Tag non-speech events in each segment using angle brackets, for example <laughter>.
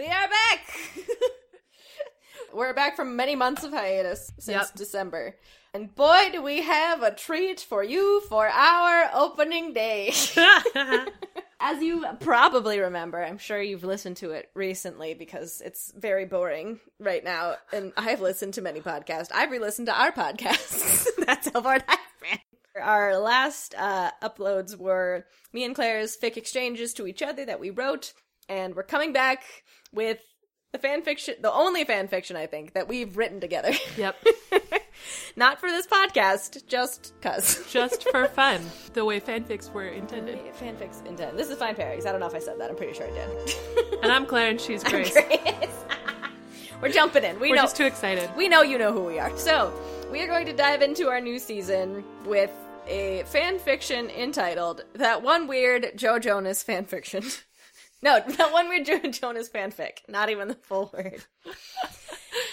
We are back. <laughs> We're back from many months of hiatus since Yep. December. And boy, do we have a treat for you for our opening day. <laughs> <laughs> As you probably remember, I'm sure you've listened to it recently because it's very boring right now. And I've listened to many podcasts. I've re listened to our podcasts. That's how far I've been. Our last uh, uploads were me and Claire's fic exchanges to each other that we wrote. And we're coming back with the fan fiction, the only fan fiction I think that we've written together. yep. <laughs> Not for this podcast, just cuz. Just for <laughs> fun, the way fanfics were intended. Fanfics intent. This is fine pairings. I don't know if I said that. I'm pretty sure I did. And I'm Claire and she's <laughs> Grace. Grace. We're jumping in. We We're know. just too excited. we know you know who we are. So we are going to dive into our new season with a fan fiction entitled "That One Weird Joe Jonas Fan Fiction." No, <laughs> that one weird Joe Jonas fanfic. Not even the full word.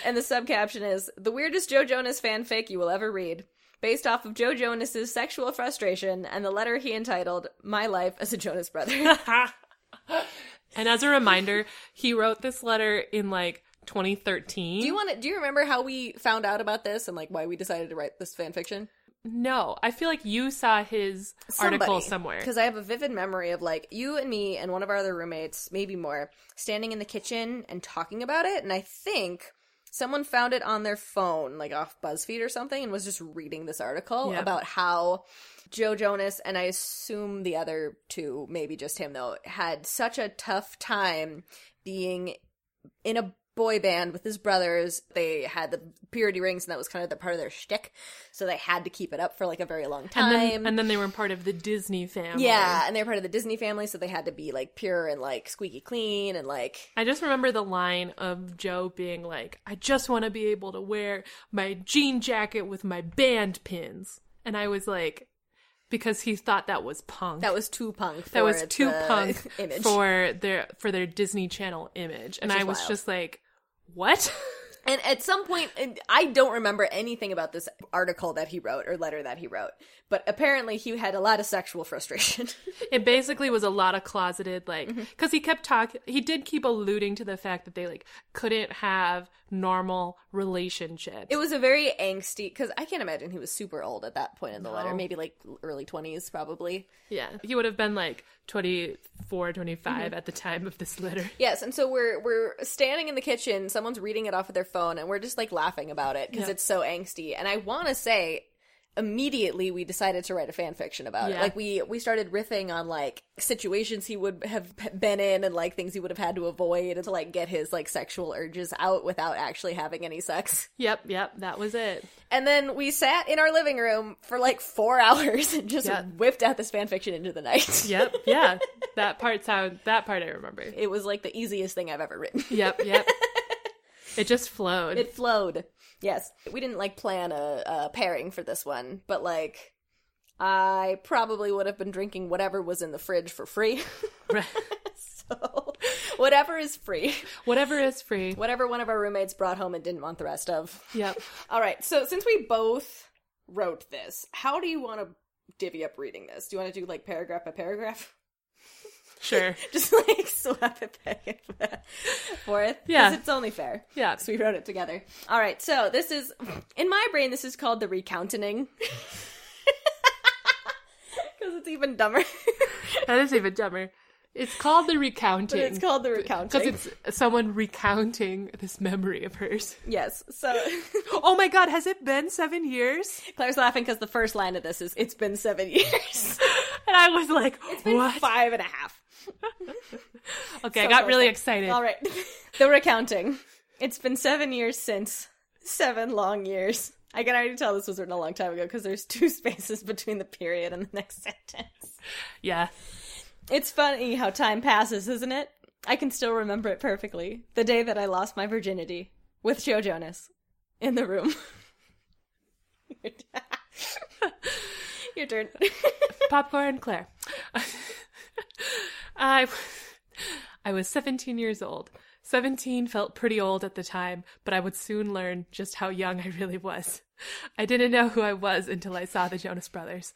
and the subcaption is "The weirdest Joe Jonas fanfic you will ever read." Based off of Joe Jonas's sexual frustration and the letter he entitled "My Life as a Jonas Brother." <laughs> And as a reminder, he wrote this letter in like 2013. do you want to? Do you remember how we found out about this and like why we decided to write this fan fiction? No, I feel like you saw his article somewhere. because I have a vivid memory of like you and me and one of our other roommates, maybe more, standing in the kitchen and talking about it. And I think someone found it on their phone, like off BuzzFeed or something, and was just reading this article Yeah. about how Joe Jonas and I assume the other two, maybe just him though, had such a tough time being in a boy band with his brothers. They had the purity rings, and that was kind of the part of their shtick. So they had to keep it up for like a very long time. and then, and then they were part of the Disney family. Yeah, and they're part of the Disney family, so they had to be like pure and like squeaky clean and like I just remember the line of Joe being like, I just want to be able to wear my jean jacket with my band pins. And I was like, because he thought that was punk. that was too punk. For that was too punk <laughs> image. for their for their Disney Channel image. And I was wild. just like, what? <laughs> And at some point, I don't remember anything about this article that he wrote or letter that he wrote, but apparently he had a lot of sexual frustration. <laughs> it basically was a lot of closeted like Mm-hmm. because he kept talking he did keep alluding to the fact that they like couldn't have normal relationship. it was a very angsty because I can't imagine he was super old at that point in the letter, maybe like early twenties, probably. yeah he would have been like 24 25 Mm-hmm. at the time of this letter Yes, and so we're we're standing in the kitchen. Someone's reading it off of their phone, and we're just like laughing about it because Yeah. it's so angsty. And I want to say, immediately we decided to write a fan fiction about it. Like we we started riffing on like situations he would have been in and like things he would have had to avoid and to like get his like sexual urges out without actually having any sex. yep yep that was it And then we sat in our living room for like four <laughs> hours and just Yeah. whipped out this fan fiction into the night. <laughs> yep yeah that part sound that part i remember It was like the easiest thing I've ever written. yep yep <laughs> it just flowed It flowed. Yes. We didn't like plan a, a pairing for this one, but like I probably would have been drinking whatever was in the fridge for free. <laughs> Right. so whatever is free. whatever is free Whatever one of our roommates brought home and didn't want the rest of. yep <laughs> All right. So since we both wrote this, how do you want to divvy up reading this? Do you want to do like paragraph by paragraph? Sure <laughs> Just like swap it back and forth? Yeah. it's only fair. yeah So we wrote it together. All right, so this is in my brain. This is called the recounting <laughs> because it's even dumber. <laughs> that is even dumber it's called the recounting but it's called the recounting. Because it's someone recounting this memory of hers. yes. So Oh my god, has it been seven years? Claire's laughing because the first line of this is "It's been seven years." And I was like, It's been what? five and a half. <laughs> Okay, I got really excited. All right, <laughs> the recounting. It's been seven years since seven long years. I can already tell this was written a long time ago because there's two <laughs> spaces between the period and the next sentence. Yeah. It's funny how time passes, isn't it? I can still remember it perfectly. The day that I lost my virginity with Joe Jonas in the room. Your turn. Popcorn Claire. I <laughs> I was 17 years old. 17 felt pretty old at the time, but I would soon learn just how young I really was. I didn't know who I was until I saw the Jonas Brothers.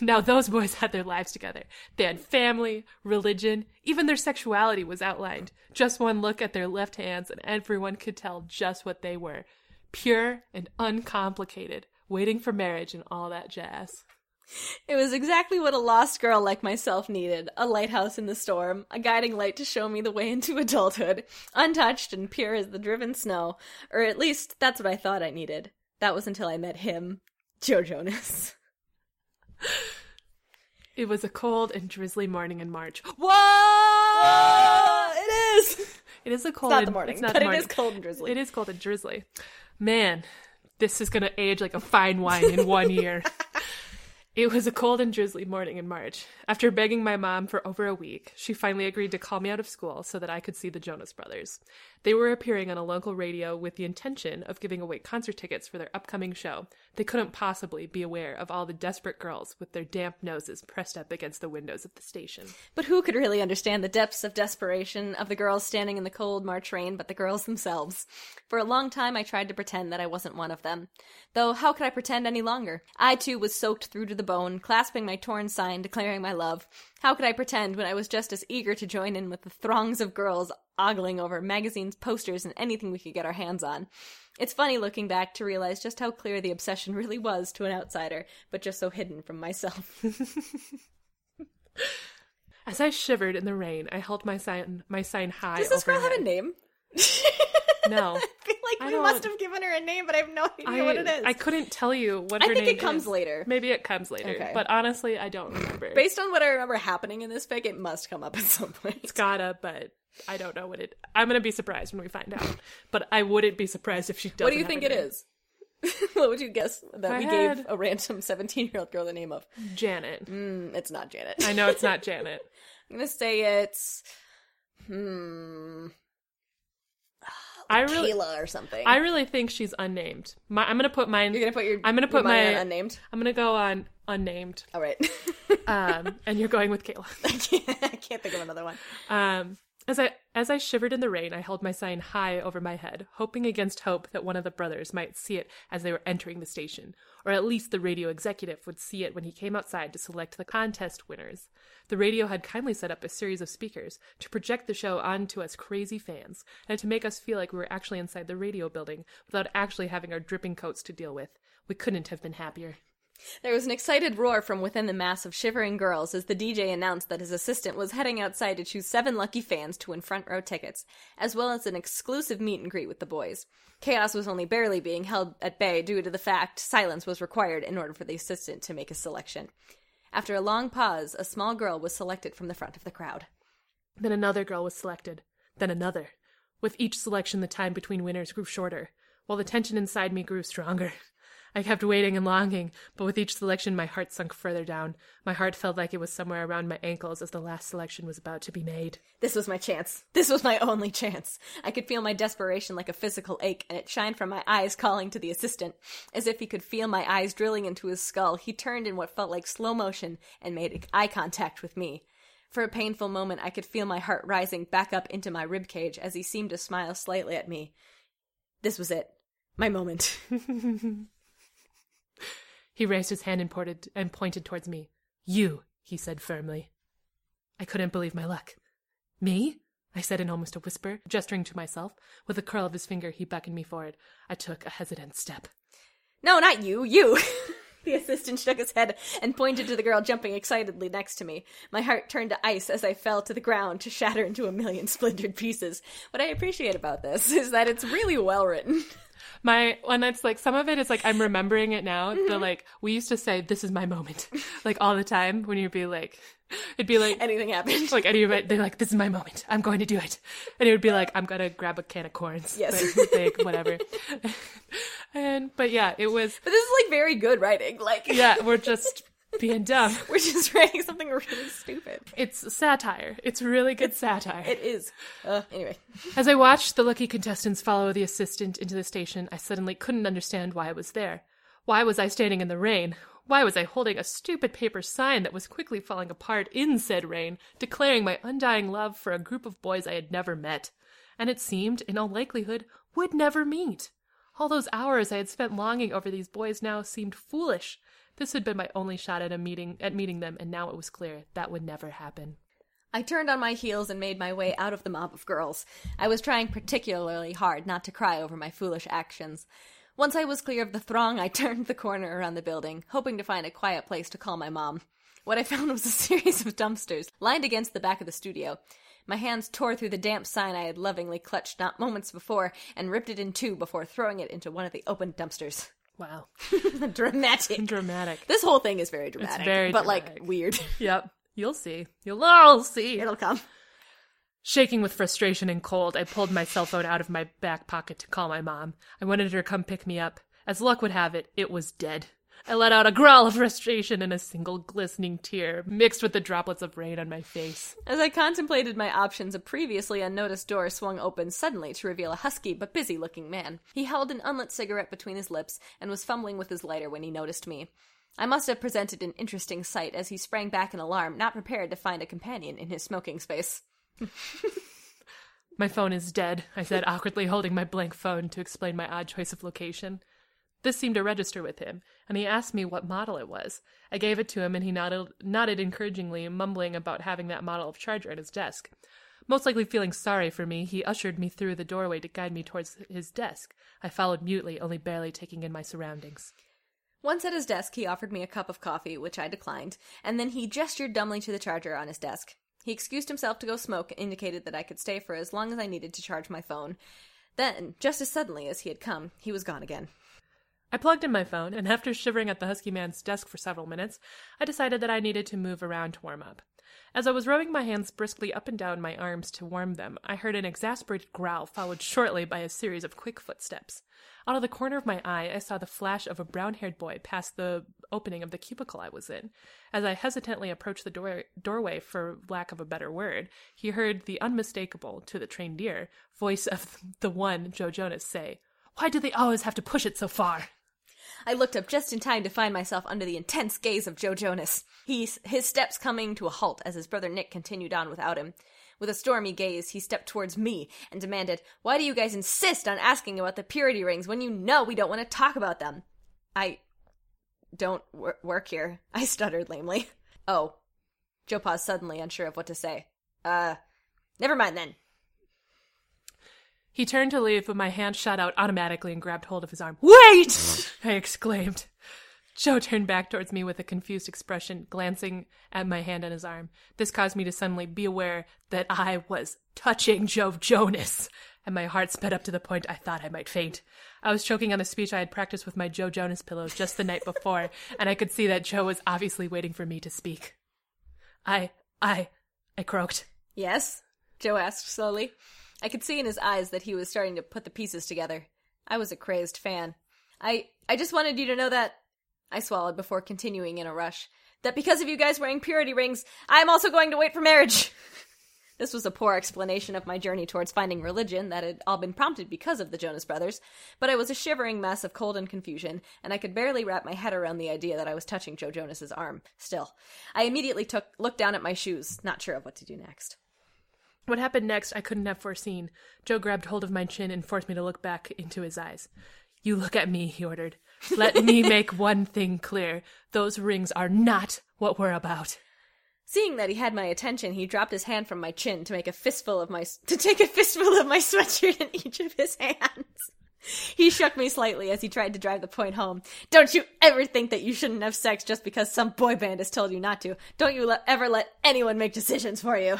Now, those boys had their lives together. They had family, religion, even their sexuality was outlined. Just one look at their left hands, and everyone could tell just what they were pure and uncomplicated, waiting for marriage and all that jazz. It was exactly what a lost girl like myself needed a lighthouse in the storm, a guiding light to show me the way into adulthood, untouched and pure as the driven snow. Or at least, that's what I thought I needed. That was until I met him, Joe Jonas. It was a cold and drizzly morning in March. Whoa! Ah, it is! It is a cold. It's not and- the morning, it's not but it morning. is cold and drizzly. It is cold and drizzly. Man, this is gonna age like a fine wine in one year. <laughs> It was a cold and drizzly morning in March. After begging my mom for over a week, she finally agreed to call me out of school so that I could see the Jonas Brothers. They were appearing on a local radio with the intention of giving away concert tickets for their upcoming show. They couldn't possibly be aware of all the desperate girls with their damp noses pressed up against the windows of the station. But who could really understand the depths of desperation of the girls standing in the cold March rain but the girls themselves? For a long time, I tried to pretend that I wasn't one of them. Though, how could I pretend any longer? I too was soaked through to the bone, clasping my torn sign, declaring my love. How could I pretend when I was just as eager to join in with the throngs of girls ogling over magazines, posters, and anything we could get our hands on? It's funny looking back to realize just how clear the obsession really was to an outsider, but just so hidden from myself. <laughs> As I shivered in the rain, I held my sign my sign high. Does this girl have a name? No. <laughs> Like I we must have given her a name, but I have no idea I, what it is. I couldn't tell you what I think it comes is. later. Maybe it comes later. Okay. But honestly, I don't remember. Based on what I remember happening in this fic, it must come up at some point. It's gotta, but I don't know what it. I'm gonna be surprised when we find out. But I wouldn't be surprised if she doesn't. What do you think it name. is? <laughs> what would you guess that I we had- gave a random 17 year old girl the name of? Janet. Mm, it's not Janet. I know it's not Janet. <laughs> I'm gonna say it's. Hmm. I really, Kayla or something. I really think she's unnamed. My, I'm gonna put mine. You're gonna put your. I'm gonna put my- unnamed. I'm gonna go on unnamed. All right. Um, and you're going with Kayla. <laughs> I can't, I can't think of another one. Um, as I as I shivered in the rain, I held my sign high over my head, hoping against hope that one of the brothers might see it as they were entering the station, or at least the radio executive would see it when he came outside to select the contest winners. The radio had kindly set up a series of speakers to project the show onto us crazy fans, and to make us feel like we were actually inside the radio building without actually having our dripping coats to deal with. We couldn't have been happier. There was an excited roar from within the mass of shivering girls as the DJ announced that his assistant was heading outside to choose seven lucky fans to win front row tickets, as well as an exclusive meet and greet with the boys. Chaos was only barely being held at bay due to the fact silence was required in order for the assistant to make a selection. After a long pause, a small girl was selected from the front of the crowd. Then another girl was selected. Then another. With each selection, the time between winners grew shorter, while the tension inside me grew stronger. <laughs> I kept waiting and longing, but with each selection, my heart sunk further down. My heart felt like it was somewhere around my ankles as the last selection was about to be made. This was my chance. This was my only chance. I could feel my desperation like a physical ache, and it shined from my eyes, calling to the assistant. As if he could feel my eyes drilling into his skull, he turned in what felt like slow motion and made eye contact with me. For a painful moment, I could feel my heart rising back up into my ribcage as he seemed to smile slightly at me. This was it. My moment. <laughs> He raised his hand and, ported, and pointed towards me. You, he said firmly. I couldn't believe my luck. Me? I said in almost a whisper, gesturing to myself. With a curl of his finger, he beckoned me forward. I took a hesitant step. No, not you, you! <laughs> <laughs> the assistant shook his head and pointed to the girl jumping excitedly next to me. My heart turned to ice as I fell to the ground to shatter into a million splintered pieces. What I appreciate about this <laughs> is that it's really well written. My when it's like some of it is like I'm remembering it now. The mm-hmm. like we used to say this is my moment, <laughs> like all the time when you'd be like, it'd be like Anything happened. like any of it. They're like this is my moment. I'm going to do it, and it would be like I'm gonna grab a can of corns. Yes. like whatever. And but yeah, it was But this is like very good writing. Like, yeah. We're just <laughs> being dumb. we're just writing something really stupid. It's satire. It's really good satire. It is. Uh, anyway, As I watched the lucky contestants follow the assistant into the station, I suddenly couldn't understand why I was there. Why was I standing in the rain? Why was I holding a stupid paper sign that was quickly falling apart in said rain, declaring my undying love for a group of boys I had never met, and it seemed, in all likelihood, would never meet? All those hours I had spent longing over these boys now seemed foolish. This had been my only shot at a meeting at meeting them, and now it was clear that would never happen. I turned on my heels and made my way out of the mob of girls. I was trying particularly hard not to cry over my foolish actions. Once I was clear of the throng, I <laughs> turned the corner around the building, hoping to find a quiet place to call my mom. What I found was a <laughs> series of dumpsters lined against the back of the studio. My hands tore through the damp sign I had lovingly clutched not moments before and ripped it in two before throwing it into one of the open dumpsters. Wow. <laughs> dramatic. Dramatic. This whole thing is very dramatic. very but dramatic. like weird. <laughs> Yep. You'll see. You'll all see. It'll come. Shaking with frustration and cold, I pulled my cell phone out of my back pocket to call my mom. I wanted her to come pick me up. As luck would have it, it was dead. I let out a growl of frustration and a single glistening tear mixed with the droplets of rain on my face. As I contemplated my options, a previously unnoticed door swung open suddenly to reveal a husky but busy looking man. He held an unlit cigarette between his lips and was fumbling with his lighter when he noticed me. I must have presented an interesting sight as he sprang back in alarm, not prepared to find a companion in his smoking space. <laughs> My phone is dead, I said, awkwardly holding my blank phone to explain my odd choice of location. This seemed to register with him, and he asked me what model it was. I gave it to him, and he nodded, nodded encouragingly, mumbling about having that model of charger at his desk. Most likely feeling sorry for me, he ushered me through the doorway to guide me towards his desk. I followed mutely, only barely taking in my surroundings. Once at his desk, he offered me a cup of coffee, which I declined, and then he gestured dumbly to the charger on his desk. He excused himself to go smoke and indicated that I could stay for as long as I needed to charge my phone. Then, just as suddenly as he had come, he was gone again. I plugged in my phone, and after shivering at the husky man's desk for several minutes, I decided that I needed to move around to warm up. As I was rubbing my hands briskly up and down my arms to warm them, I heard an exasperated growl, followed shortly by a series of quick footsteps. Out of the corner of my eye, I saw the flash of a brown haired boy past the opening of the cubicle I was in. As I hesitantly approached the door- doorway, for lack of a better word, he heard the unmistakable, to the trained ear, voice of <laughs> the one, Joe Jonas, say, Why do they always have to push it so far? I looked up just in time to find myself under the intense gaze of Joe Jonas. He's, his steps coming to a halt as his brother Nick continued on without him. With a stormy gaze, he stepped towards me and demanded, Why do you guys insist on asking about the purity rings when you know we don't want to talk about them? I don't wor- work here, I stuttered lamely. Oh. Joe paused suddenly, unsure of what to say. Uh, never mind then. He turned to leave, but my hand shot out automatically and grabbed hold of his arm. Wait! I exclaimed. Joe turned back towards me with a confused expression, glancing at my hand on his arm. This caused me to suddenly be aware that I was touching Joe Jonas, and my heart sped up to the point I thought I might faint. I was choking on the speech I had practiced with my Joe Jonas pillow just the night before, <laughs> and I could see that Joe was obviously waiting for me to speak. I, I, I croaked. Yes? Joe asked slowly. I could see in his eyes that he was starting to put the pieces together. I was a crazed fan. I I just wanted you to know that I swallowed before continuing in a rush. That because of you guys wearing purity rings, I'm also going to wait for marriage. <laughs> this was a poor explanation of my journey towards finding religion that had all been prompted because of the Jonas Brothers, but I was a shivering mess of cold and confusion, and I could barely wrap my head around the idea that I was touching Joe Jonas's arm. Still, I immediately took looked down at my shoes, not sure of what to do next. What happened next, I couldn't have foreseen. Joe grabbed hold of my chin and forced me to look back into his eyes. You look at me, he ordered. Let me <laughs> make one thing clear. Those rings are not what we're about. Seeing that he had my attention, he dropped his hand from my chin to make a fistful of my to take a fistful of my <laughs> sweatshirt in each of his hands. He shook me slightly as he tried to drive the point home. Don't you ever think that you shouldn't have sex just because some boy band has told you not to. Don't you let, ever let anyone make decisions for you.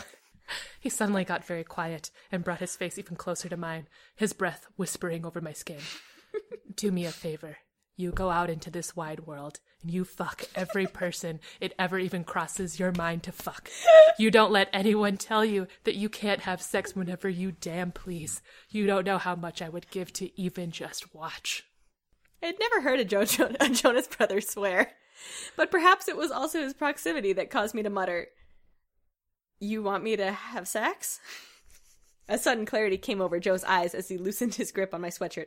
<laughs> He suddenly got very quiet and brought his face even closer to mine, his breath whispering over my skin. <laughs> Do me a favor. You go out into this wide world and you fuck every <laughs> person it ever even crosses your mind to fuck. You don't let anyone tell you that you can't have sex whenever you damn please. You don't know how much I would give to even just watch. I'd never heard a, jo- a Jonas brother swear, but perhaps it was also his proximity that caused me to mutter, You want me to have sex? A sudden clarity came over Joe's eyes as he loosened his grip on my sweatshirt.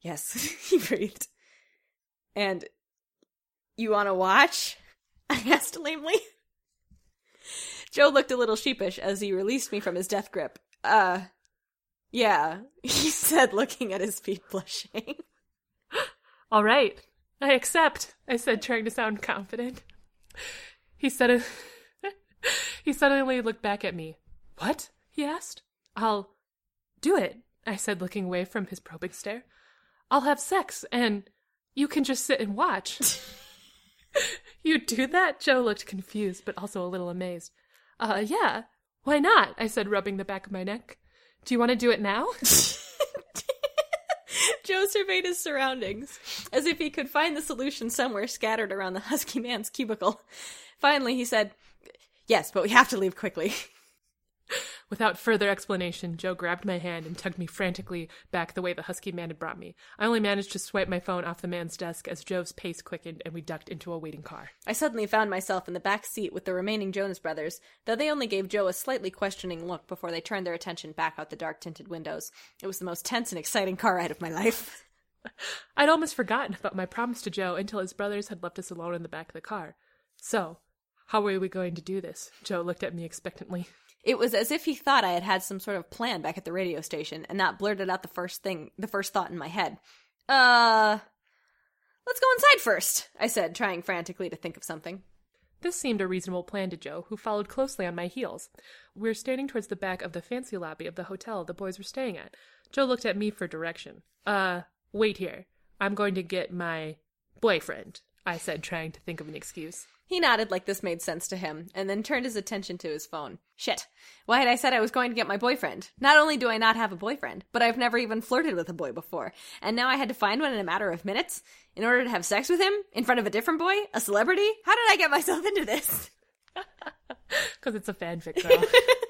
Yes, <laughs> he breathed. And you want to watch? I asked lamely. Joe looked a little sheepish as he released me from his death grip. Uh, yeah, <laughs> he said, looking at his feet, blushing. <laughs> All right. I accept, I said, trying to sound confident. He said <laughs> he suddenly looked back at me. What? he asked. I'll do it, I said, looking away from his probing stare. I'll have sex, and you can just sit and watch. <laughs> you do that? Joe looked confused, but also a little amazed. Uh, yeah. Why not? I said, rubbing the back of my neck. Do you want to do it now? <laughs> Joe surveyed his surroundings, as if he could find the solution somewhere scattered around the husky man's cubicle. Finally, he said, Yes, but we have to leave quickly. <laughs> Without further explanation, Joe grabbed my hand and tugged me frantically back the way the husky man had brought me. I only managed to swipe my phone off the man's desk as Joe's pace quickened and we ducked into a waiting car. I suddenly found myself in the back seat with the remaining Jonas brothers, though they only gave Joe a slightly questioning look before they turned their attention back out the dark tinted windows. It was the most tense and exciting car ride of my life. <laughs> I'd almost forgotten about my promise to Joe until his brothers had left us alone in the back of the car. So, how are we going to do this? Joe looked at me expectantly. It was as if he thought I had had some sort of plan back at the radio station and not blurted out the first thing, the first thought in my head. Uh, let's go inside first, I said, trying frantically to think of something. This seemed a reasonable plan to Joe, who followed closely on my heels. We were standing towards the back of the fancy lobby of the hotel the boys were staying at. Joe looked at me for direction. Uh, wait here. I'm going to get my boyfriend, I said, trying to think of an excuse. He nodded like this made sense to him, and then turned his attention to his phone. Shit. Why had I said I was going to get my boyfriend? Not only do I not have a boyfriend, but I've never even flirted with a boy before, and now I had to find one in a matter of minutes? In order to have sex with him? In front of a different boy? A celebrity? How did I get myself <laughs> into this? <laughs> Because it's a fanfic, girl. <laughs>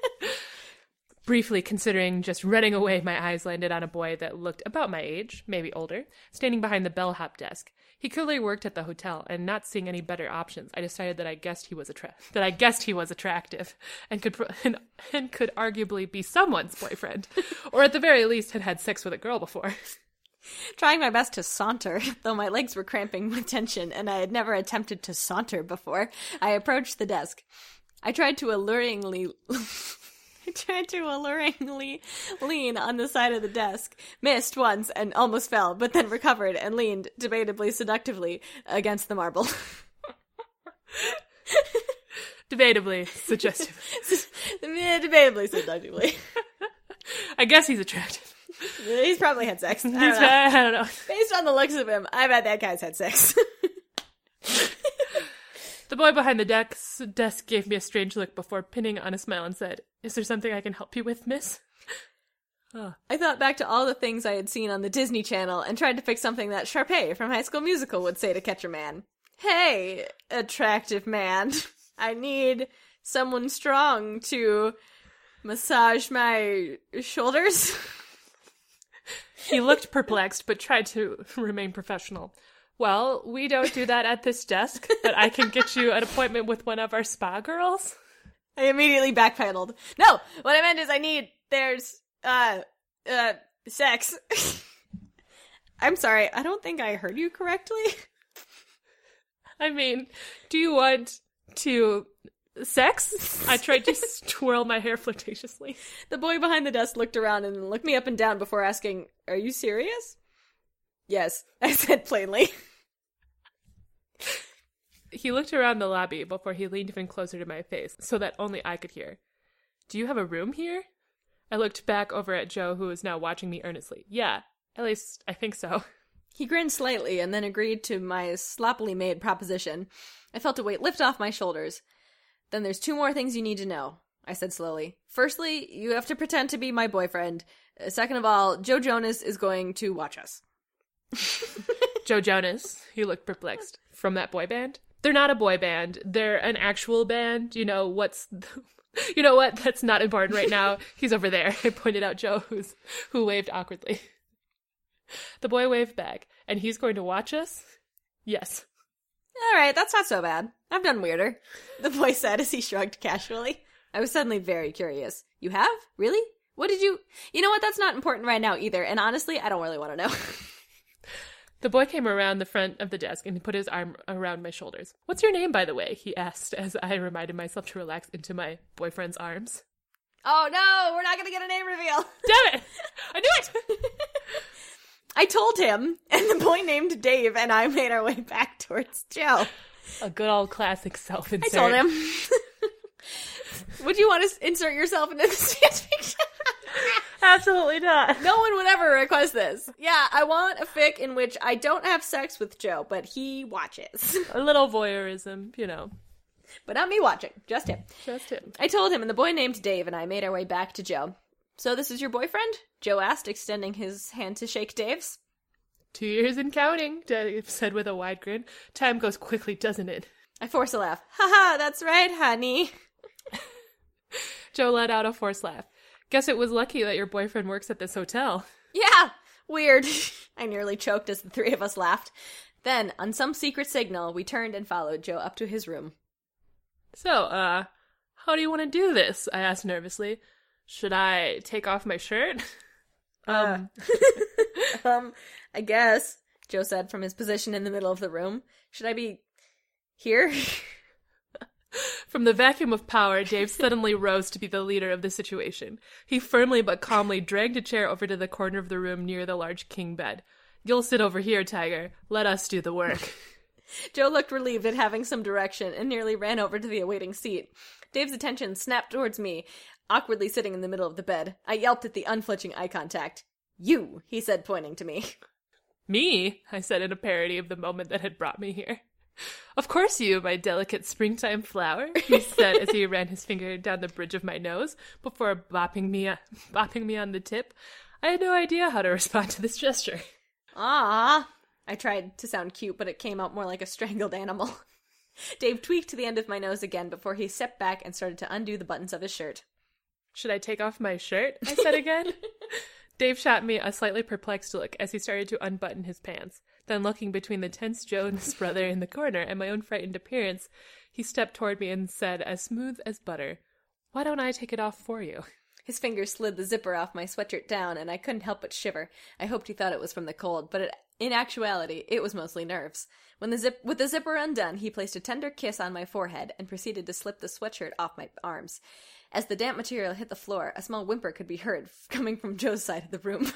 Briefly considering just running away, my eyes landed on a boy that looked about my age, maybe older, standing behind the bellhop desk. He clearly worked at the hotel, and not seeing any better options, I decided that I guessed he was attra- that I guessed he was attractive, and could <laughs> and, and could arguably be someone's boyfriend, <laughs> or at the very least had had sex with a girl before. <laughs> Trying my best to saunter, though my legs were cramping with tension and I had never attempted to saunter before, I approached the desk. I tried to alluringly I <laughs> tried to alluringly lean on the side of the desk, missed once and almost fell, but then recovered and leaned, debatably seductively, against the marble. <laughs> Debatably suggestive. <laughs> yeah, debatably seductively. I guess he's attractive. He's probably had sex. I don't. I don't know. Based on the looks of him, I bet that guy's had sex. The boy behind the desk, desk gave me a strange look before pinning on a smile and said, Is there something I can help you with, miss? I thought back to all the things I had seen on the Disney Channel and tried to pick something that Sharpay from High School Musical would say to catch a man. Hey, attractive man, <laughs> I need someone strong to massage my shoulders. <laughs> He looked perplexed, but tried to remain professional. Well, we don't do that at this desk, but I can get you an appointment with one of our spa girls. I immediately backpedaled. No, what I meant is I need there's uh uh sex. <laughs> I'm sorry, I don't think I heard you correctly. I mean, do you want to sex? I tried to <laughs> twirl my hair flirtatiously. The boy behind the desk looked around and looked me up and down before asking, Are you serious? Yes, <laughs> I said plainly. He looked around the lobby before he leaned even closer to my face so that only I could hear. Do you have a room here? I looked back over at Joe, who was now watching me earnestly. Yeah, at least I think so. He grinned slightly and then agreed to my sloppily made proposition. I felt a weight lift off my shoulders. Then there's two more things you need to know, I said slowly. Firstly, you have to pretend to be my boyfriend. Uh, Second of all, Joe Jonas is going to watch us. Joe Jonas, he looked perplexed. From that boy band? They're not a boy band. They're an actual band. You know what's <laughs> You know what? That's not important right now. <laughs> He's over there. <laughs> I pointed out Joe who's who waved awkwardly. The boy waved back, and he's going to watch us? Yes. All right, that's not so bad. I've done weirder, the boy said as he shrugged casually. I was suddenly very curious. You have? Really? What did you. You know what? That's not important right now either, and honestly, I don't really want to know. The boy came around the front of the desk and put his arm around my shoulders. What's your name, by the way? he asked as I reminded myself to relax into my boyfriend's arms. oh no, we're not gonna get a name reveal. <laughs> Damn it! I knew it! <laughs> I told him, and the boy named Dave and I made our way back towards Joe. A good old classic self insert. I told him. <laughs> Would you want to insert yourself into this fanfiction? <laughs> Absolutely not. no one would ever request this. Yeah, I want a fic in which I don't have sex with Joe, but he watches. <laughs> A little voyeurism, you know. but not me watching, just him. Just him. I told him, and the boy named Dave and I made our way back to Joe. So this is your boyfriend? Joe asked, extending his hand to shake Dave's. Two years and counting, Dave said with a wide grin. Time goes quickly, doesn't it? I force a laugh. Ha ha, that's right, honey. <laughs> Joe let out a forced laugh. Guess it was lucky that your boyfriend works at this hotel. Yeah, weird. <laughs> I nearly choked as the three of us laughed. Then, on some secret signal, we turned and followed Joe up to his room. So, uh, how do you want to do this? I asked nervously. Should I take off my shirt? Um, <laughs> Um, I guess, Joe said from his position in the middle of the room. Should I be here? From the vacuum of power, Dave suddenly rose to be the leader of the situation. He firmly but calmly dragged a chair over to the corner of the room near the large king bed. You'll sit over here, Tiger. Let us do the work. <laughs> Joe looked relieved at having some direction and nearly ran over to the awaiting seat. Dave's attention snapped towards me, awkwardly sitting in the middle of the bed. I yelped at the unflinching eye contact. You, he said, pointing to me. Me? I said in a parody of the moment that had brought me here. Of course you, my delicate springtime flower, he said as he ran his finger down the bridge of my nose before bopping me, bopping me on the tip. I had no idea how to respond to this gesture. Ah, I tried to sound cute, but it came out more like a strangled animal. <laughs> Dave tweaked to the end of my nose again before he stepped back and started to undo the buttons of his shirt. Should I take off my shirt? I said again. <laughs> Dave shot me a slightly perplexed look as he started to unbutton his pants. Then, looking between the tense Jonas brother in the corner and my own frightened appearance, he stepped toward me and said, as smooth as butter, Why don't I take it off for you? His fingers slid the zipper off my sweatshirt down, and I couldn't help but shiver. I hoped he thought it was from the cold, but it, in actuality, it was mostly nerves. When the zip, with the zipper undone, he placed a tender kiss on my forehead and proceeded to slip the sweatshirt off my arms. As the damp material hit the floor, a small whimper could be heard <laughs> coming from Joe's side of the room.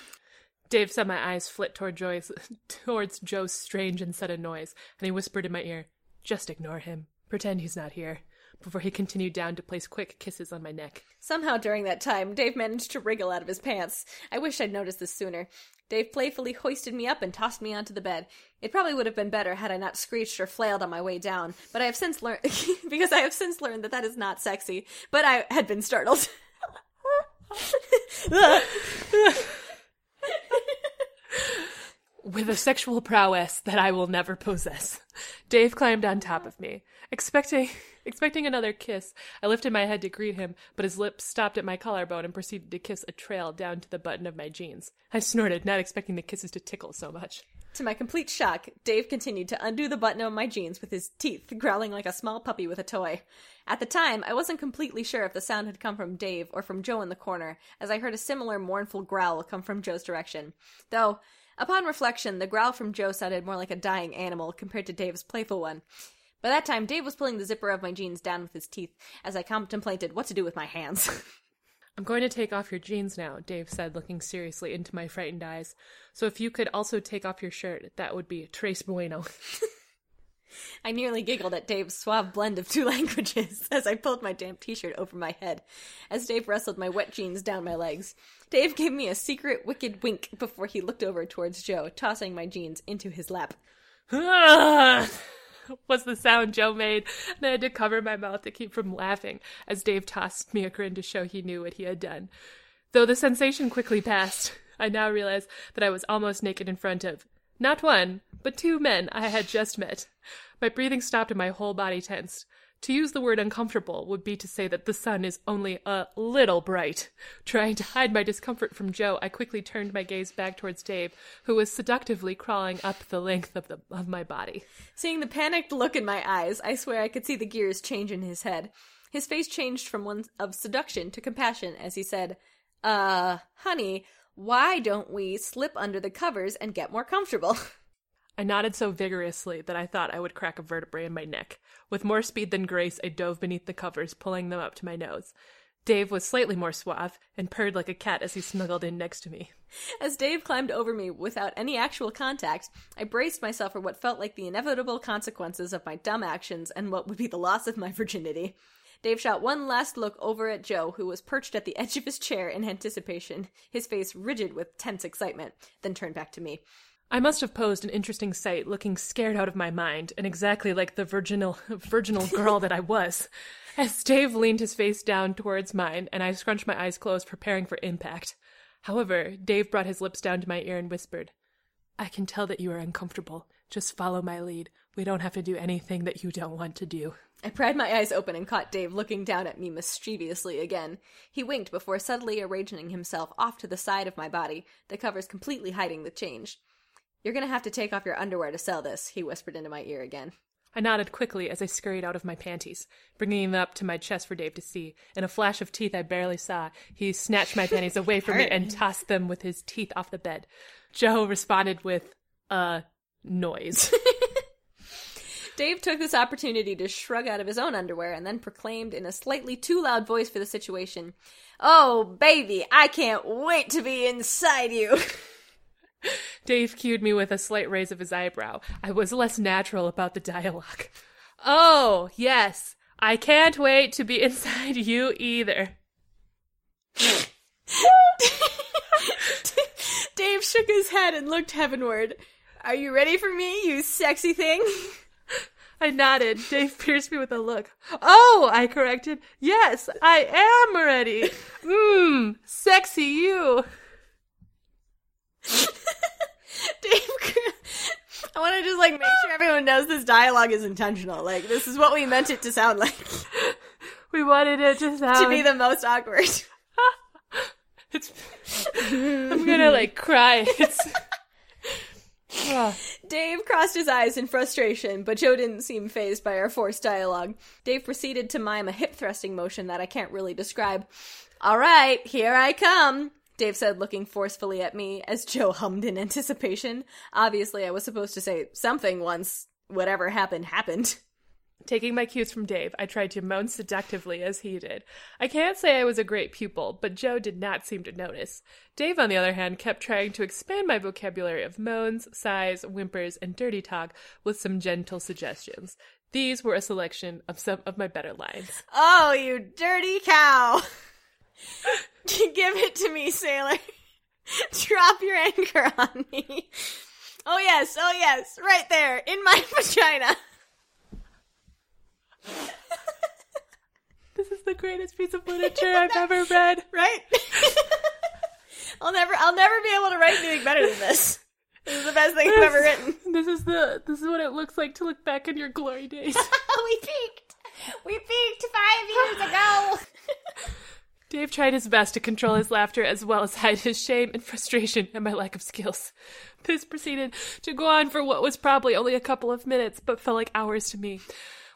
Dave saw my eyes flit toward Joy's, <laughs> towards Joe's strange and sudden noise, and he whispered in my ear, Just ignore him. Pretend he's not here. Before he continued down to place quick kisses on my neck. Somehow during that time, Dave managed to wriggle out of his pants. I wish I'd noticed this sooner. Dave playfully hoisted me up and tossed me onto the bed. It probably would have been better had I not screeched or flailed on my way down, but I have since learned <laughs> because I have since learned that that is not sexy. But I had been startled. <laughs> With a sexual prowess that I will never possess. Dave climbed on top of me. Expecting <laughs> expecting another kiss, I lifted my head to greet him, but his lips stopped at my collarbone and proceeded to kiss a trail down to the button of my jeans. I snorted, not expecting the kisses to tickle so much. to my complete shock, Dave continued to undo the button of my jeans with his teeth, growling like a small puppy with a toy. At the time, I wasn't completely sure if the sound had come from Dave or from Joe in the corner, as I heard a similar mournful growl come from Joe's direction. Though, upon reflection, the growl from Joe sounded more like a dying animal compared to Dave's playful one. By that time, Dave was pulling the zipper of my jeans down with his teeth as I contemplated what to do with my hands. <laughs> I'm going to take off your jeans now, Dave said, looking seriously into my frightened eyes. So if you could also take off your shirt, that would be tres bueno. <laughs> I nearly giggled at Dave's suave blend of two <laughs> languages as I pulled my damp t shirt over my head, as Dave wrestled my wet jeans down my legs. Dave gave me a secret, wicked wink before he looked over towards Joe, tossing my jeans into his lap. <laughs> was the sound Joe made, and I had to cover my mouth to keep from laughing as Dave tossed me a grin to show he knew what he had done. Though the sensation quickly passed, I now realized that I was almost naked in front of not one, but two men I had just met. My breathing stopped and my whole body tensed. To use the word uncomfortable would be to say that the sun is only a little bright. Trying to hide my discomfort from Joe, I quickly turned my gaze back towards Dave, who was seductively crawling up the length of the of my body. Seeing the panicked look in my eyes, I swear I could see the gears change in his head. His face changed from one of seduction to compassion as he said, Uh, honey, why don't we slip under the covers and get more comfortable? <laughs> I nodded so vigorously that I thought I would crack a vertebrae in my neck. With more speed than grace, I dove beneath the covers, pulling them up to my nose. Dave was slightly more suave and purred like a cat as he snuggled in next to me. As Dave climbed over me without any actual contact, I braced myself for what felt like the inevitable consequences of my dumb actions and what would be the loss of my virginity. Dave shot one last look over at Joe, who was perched at the <laughs> edge of his chair in anticipation, his face rigid with tense excitement, then turned back to me. I must have posed an interesting sight, looking scared out of my mind, and exactly like the virginal, <laughs> virginal girl that I was. As Dave leaned his face down towards mine, and I scrunched my eyes closed, preparing for impact. However, Dave brought his lips down to my ear and whispered, I can tell that you are uncomfortable. Just follow my lead. We don't have to do anything that you don't want to do. I pried my eyes open and caught Dave looking down at me mischievously again. He winked before suddenly arranging himself off to the side of my body, the covers completely hiding the change. You're gonna have to take off your underwear to sell this, he whispered into my ear again. I nodded quickly as I scurried out of my panties, bringing them up to my chest for Dave to see. In a flash of teeth I barely saw, he snatched my panties away from me and <laughs> tossed them with his teeth off the bed. Joe responded with a noise. <laughs> Dave took this opportunity to shrug out of his own underwear and then proclaimed in a slightly too loud voice for the situation, Oh, baby, I can't wait to be inside you. <laughs> Dave cued me with a slight raise of his eyebrow. I was less natural about the dialogue. <laughs> Oh, yes, I can't wait to be <laughs> inside you either. Dave shook his head and looked heavenward. Are you ready for me, you sexy thing? I nodded. Dave pierced me with a look. Oh, I corrected. Yes, I am ready. Mmm, sexy you. <laughs> Dave, I want to just like make sure everyone knows this dialogue is intentional. Like this is what we meant it to sound like. We wanted it to sound to be the most awkward. <laughs> it's. I'm gonna like cry. It's. Dave crossed his eyes in frustration, but Joe didn't seem phased by our forced dialogue. Dave proceeded to mime a hip thrusting motion that I can't really describe. All right, here I come. Dave said, looking forcefully at me as Joe hummed in anticipation. Obviously, I was supposed to say something once whatever happened happened. Taking my cues from Dave, I tried to moan seductively as he did. I can't say I was a great pupil, but Joe did not seem to notice. Dave, on the other hand, kept trying to expand my vocabulary of moans, sighs, whimpers, and dirty talk with some gentle suggestions. These were a selection of some of my better lines. Oh, you dirty cow! <laughs> Give it to me, sailor. <laughs> Drop your anchor on me. Oh, yes, oh, yes, right there, in my <laughs> vagina. <laughs> this is the greatest piece of literature <laughs> I've ever read. Right? <laughs> I'll never I'll never be able to write anything better than this. This is the best thing I've ever written. This is the this is what it looks like to look back in your glory days. we peaked. We peaked five years ago. Dave tried his best to control his laughter as well as hide his shame and frustration at my lack of skills. This proceeded to go on for what was probably only a couple of minutes, but felt like hours to me.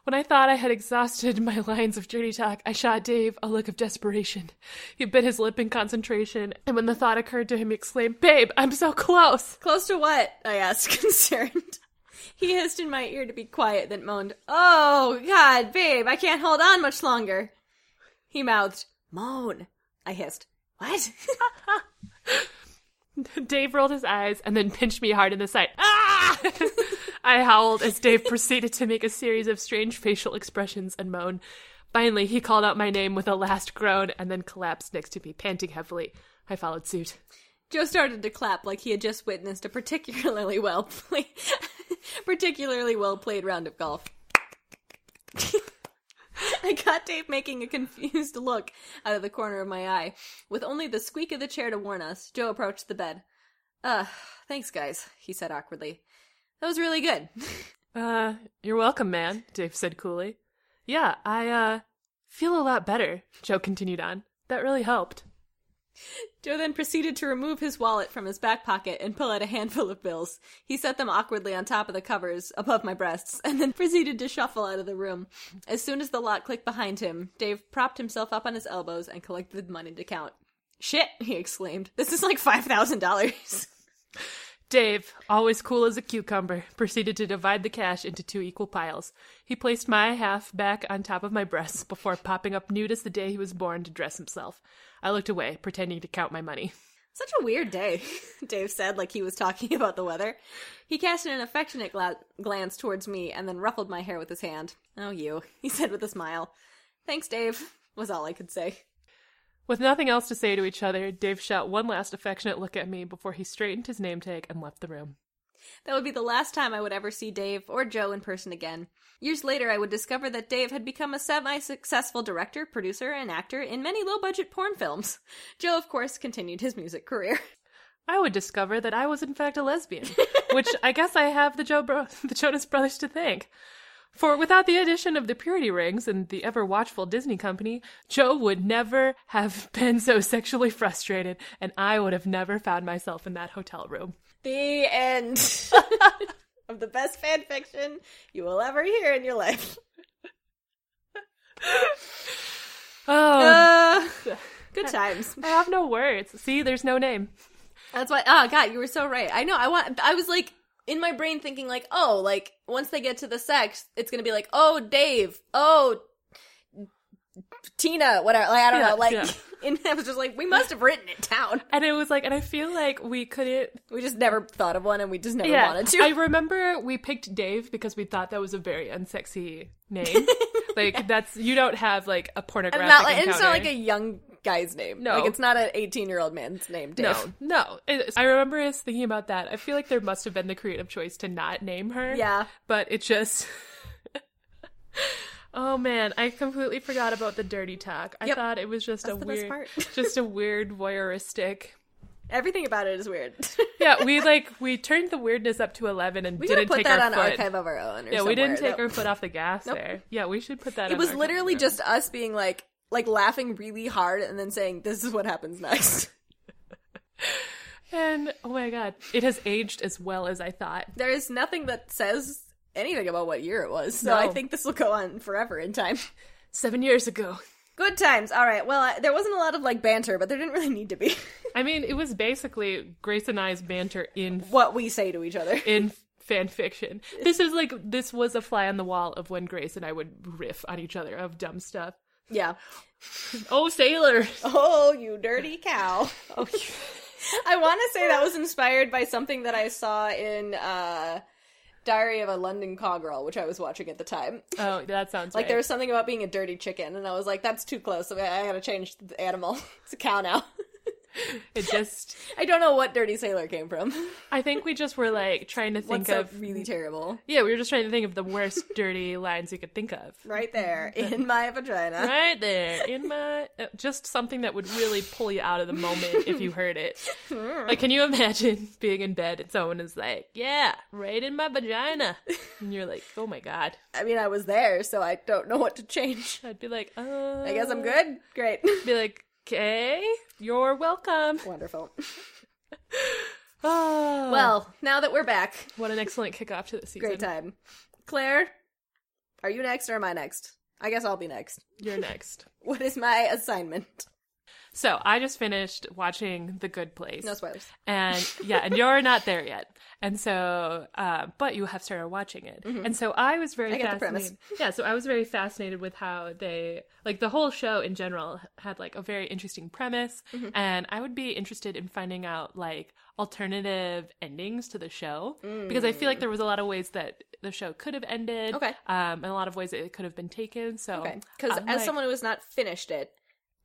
When I thought I had exhausted my <laughs> lines of dirty talk, I shot Dave a look of desperation. He bit his lip in concentration, and when the thought occurred to him, he exclaimed, Babe, I'm so close! Close to what? I asked, <laughs> concerned. He hissed in my ear to be quiet, then moaned, Oh, God, babe, I can't hold on much longer. He mouthed, Moan. I hissed, What? <laughs> <laughs> Dave rolled his eyes and then pinched me hard in the side. Ah! <laughs> I howled as Dave proceeded to make a series of strange facial expressions and moan. Finally, he called out my name with a last groan and then collapsed next to me, panting heavily. I followed suit. Joe started to clap like he had just witnessed a particularly well played, <laughs> particularly well played round of golf. <laughs> I caught Dave making a confused look out of the corner of my eye. With only the squeak of the chair to warn us, Joe approached the bed. Uh, thanks, guys, he said awkwardly. That was really good. <laughs> uh, you're welcome, man, Dave said coolly. Yeah, I, uh, feel a lot better, Joe continued on. That really helped. Joe then proceeded to remove his wallet from his back pocket and pull out a handful of bills. He set them awkwardly on top of the covers above my breasts and then <laughs> proceeded to shuffle out of the room. As soon as the lock clicked behind him, Dave propped himself up on his elbows and collected the money to count. Shit, he exclaimed. This is like $5,000. <laughs> Dave, always cool as a cucumber, proceeded to divide the cash into two equal piles. He placed my half back on top of my breasts before popping up nude as the day he was born to dress himself. I looked away, pretending to count my money. <laughs> Such a weird day, <laughs> Dave said, like he was talking <laughs> about the weather. He cast an affectionate gla- glance towards me and then ruffled my hair with his hand. Oh, you, he said with a smile. Thanks, Dave, was all I could say. With nothing else to say to each other, Dave shot one last affectionate look at me before he straightened his name tag and left the room. That would be the last time I would ever see Dave or Joe in person again. Years later, I would discover that Dave had become a semi successful director, producer, and actor in many low budget porn films. <laughs> Joe, of course, continued his music career. I would discover that I was in fact a lesbian, <laughs> which I guess I have the Joe Bro- <laughs> the Jonas Brothers to thank. For without the addition of the purity rings and the ever watchful Disney company, Joe would never have been so sexually frustrated, and I would have never found myself in that hotel room. The end <laughs> of the best fan fiction you will ever hear in your life. Oh, Uh, good <laughs> times. I have no words. See, there's no name. That's why. Oh God, you were so right. I know. I want. I was like in my brain thinking like, oh, like once they get to the sex, it's gonna be like, oh, Dave, oh, Tina, whatever. Like I don't Yeah, know. Like, yeah. <laughs> and I was just like, we must have written it down. And it was like, and I feel like we couldn't. We just never thought of one, and we just never Yeah, wanted to. I remember we picked Dave because we thought that was a very unsexy name. <laughs> Like that's you don't have like a pornographic. and, not like, and it's not like a young guy's name. No. like it's not an eighteen-year-old man's name. Dave. No, no. I remember us thinking about that. I feel like there must have been the creative choice to not name her. Yeah. But it just. <laughs> oh man, I completely forgot about the dirty talk. I Yep. thought it was just That's a weird, <laughs> just a weird voyeuristic. Everything about it is weird. <laughs> Yeah, we <laughs> like we turned the weirdness up to eleven and we didn't put take that our on foot. archive of our own. Or yeah, we didn't take No. our foot off the gas Nope. there. Yeah, we should put that. It was literally just us being like, like laughing really hard and then saying, "This is what happens next." And oh my god, it has aged as well as I thought. there is nothing that says anything about what year it was, so No. I think this will go on forever in time. <laughs> Seven years ago. Good times. All right. Well, I, there wasn't a lot of like banter, but there didn't really need to be. <laughs> I mean, it was basically Grace and I's banter in what we say to each other. in <laughs> fan fiction. This is like this was a fly on the wall of when Grace and I would riff on each other of dumb stuff. Yeah. Oh, sailor. Oh, you dirty cow. Oh, I want to say that was inspired by something that I saw in uh, Diary of a London Call Girl, which I was watching at the time. oh that sounds Like right. there was something about being a dirty chicken, and I was like, "That's too close. I I gotta change the animal. <laughs> It's a cow now." <laughs> It just. I don't know what dirty sailor came from. I think we just were like <laughs> trying to think What's of. really terrible? Yeah, we were just trying to think of the worst <laughs> dirty lines you could think of. Right there in my vagina. Right there in my uh, just something that would really pull you out of the moment if you heard it. Like, can you imagine being in bed and someone is like, "Yeah, right in my vagina," and you're like, "Oh my god." I mean, I was there, so I don't know what to change. I'd be like, uh, I guess I'm good. Great. Be like, okay, you're welcome. Wonderful. Oh, <laughs> Well, now that we're back, what an excellent kickoff to the season. great time. Claire, are you next or am I next? I guess I'll be next. You're next. <laughs> What is my assignment? So I just finished watching The Good Place. No spoilers. and <laughs> yeah, and you're not there yet. And so, uh, but you have started watching it, and so I was very Mm-hmm. I fascinated. premise. Yeah, so I was very fascinated with how they like the whole show in general had like a very interesting premise, Mm-hmm. and I would be interested in finding out like alternative endings to the show because I feel like there was a lot of ways that the show could have ended, Mm. Okay. um, and a lot of ways that it could have been taken. So, Okay. Because I'm as like- someone who has not finished it,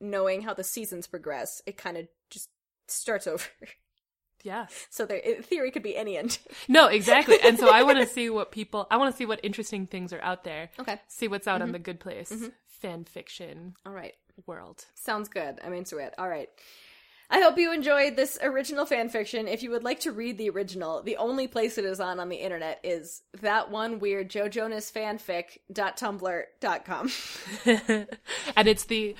knowing how the seasons progress, it kind of just starts over. <laughs> yeah, So there, in theory, could be any end. No, exactly. And so I want to <laughs> see what people, I want to see what interesting things are out there. Okay. See what's out on mm-hmm. the Good Place mm-hmm. fan fiction All right. world. Sounds good. I'm into it. All right. I hope you enjoyed this original fan fiction. If you would like to read the original, the only place it is on on the internet is that one weird Joe Jonas fanfic.tumblr.com. <laughs> and it's the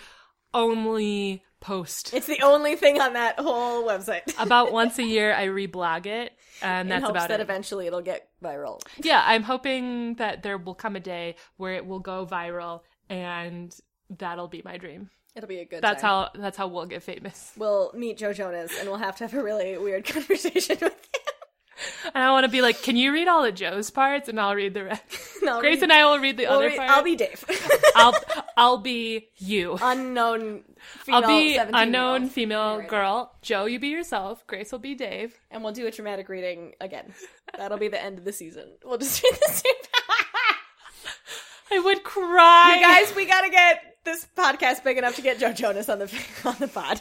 only post. It's the only thing on that whole website. <laughs> about once a year, I reblog it, and In that's hopes about that it. eventually it'll get viral. yeah, I'm hoping that there will come a day where it will go viral, and that'll be my dream. It'll be a good That's time. how that's how we'll get famous. we'll meet Joe Jonas and we'll have to have a really weird <laughs> conversation with him. And I want to be like, can you read all of Joe's parts, and I'll read the rest. <laughs> No, Grace read- and I will read the We'll other re- part. I'll be Dave. I'll, I'll be you. unknown female I'll be unknown female narrator. girl. Joe, you be yourself. Grace will be Dave. And we'll do a traumatic reading again. That'll be the end of the season. We'll just read the same. <laughs> I would cry. you guys, we gotta get this podcast big enough to get Joe Jonas on the <laughs> on the pod.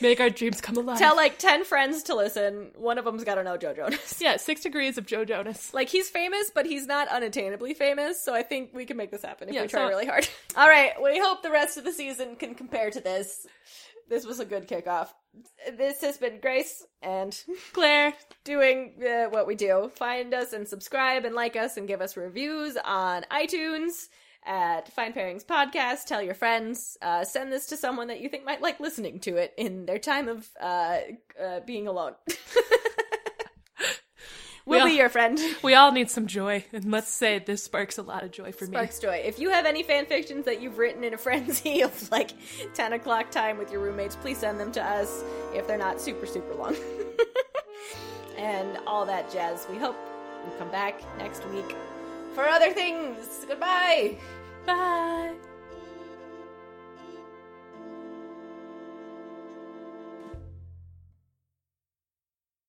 Make our dreams come alive. Tell like ten friends to listen. One of them's gotta know Joe Jonas. yeah, six degrees of Joe Jonas. Like he's famous, but he's not unattainably famous. So I think we can make this happen if Yeah, we try so- really hard. <laughs> All right, we hope the rest of the season can compare to this. This was a good kickoff. This has been Grace and <laughs> Claire. doing uh, what we do. Find us and subscribe and like us and give us reviews on iTunes at Fine Pairings Podcast. Tell your friends. Uh, send this to someone that you think might like listening to it in their time of uh, uh, being alone. <laughs> we'll all- be your friend. We all need some joy, and let's say this sparks a lot of joy for me. Sparks joy. If you have any fan fictions that you've written in a frenzy of <laughs> like 10 o'clock time with your roommates, please send them to us if they're not super, super long. <laughs> and all that jazz. We hope you come back next week for other things. Goodbye. Bye.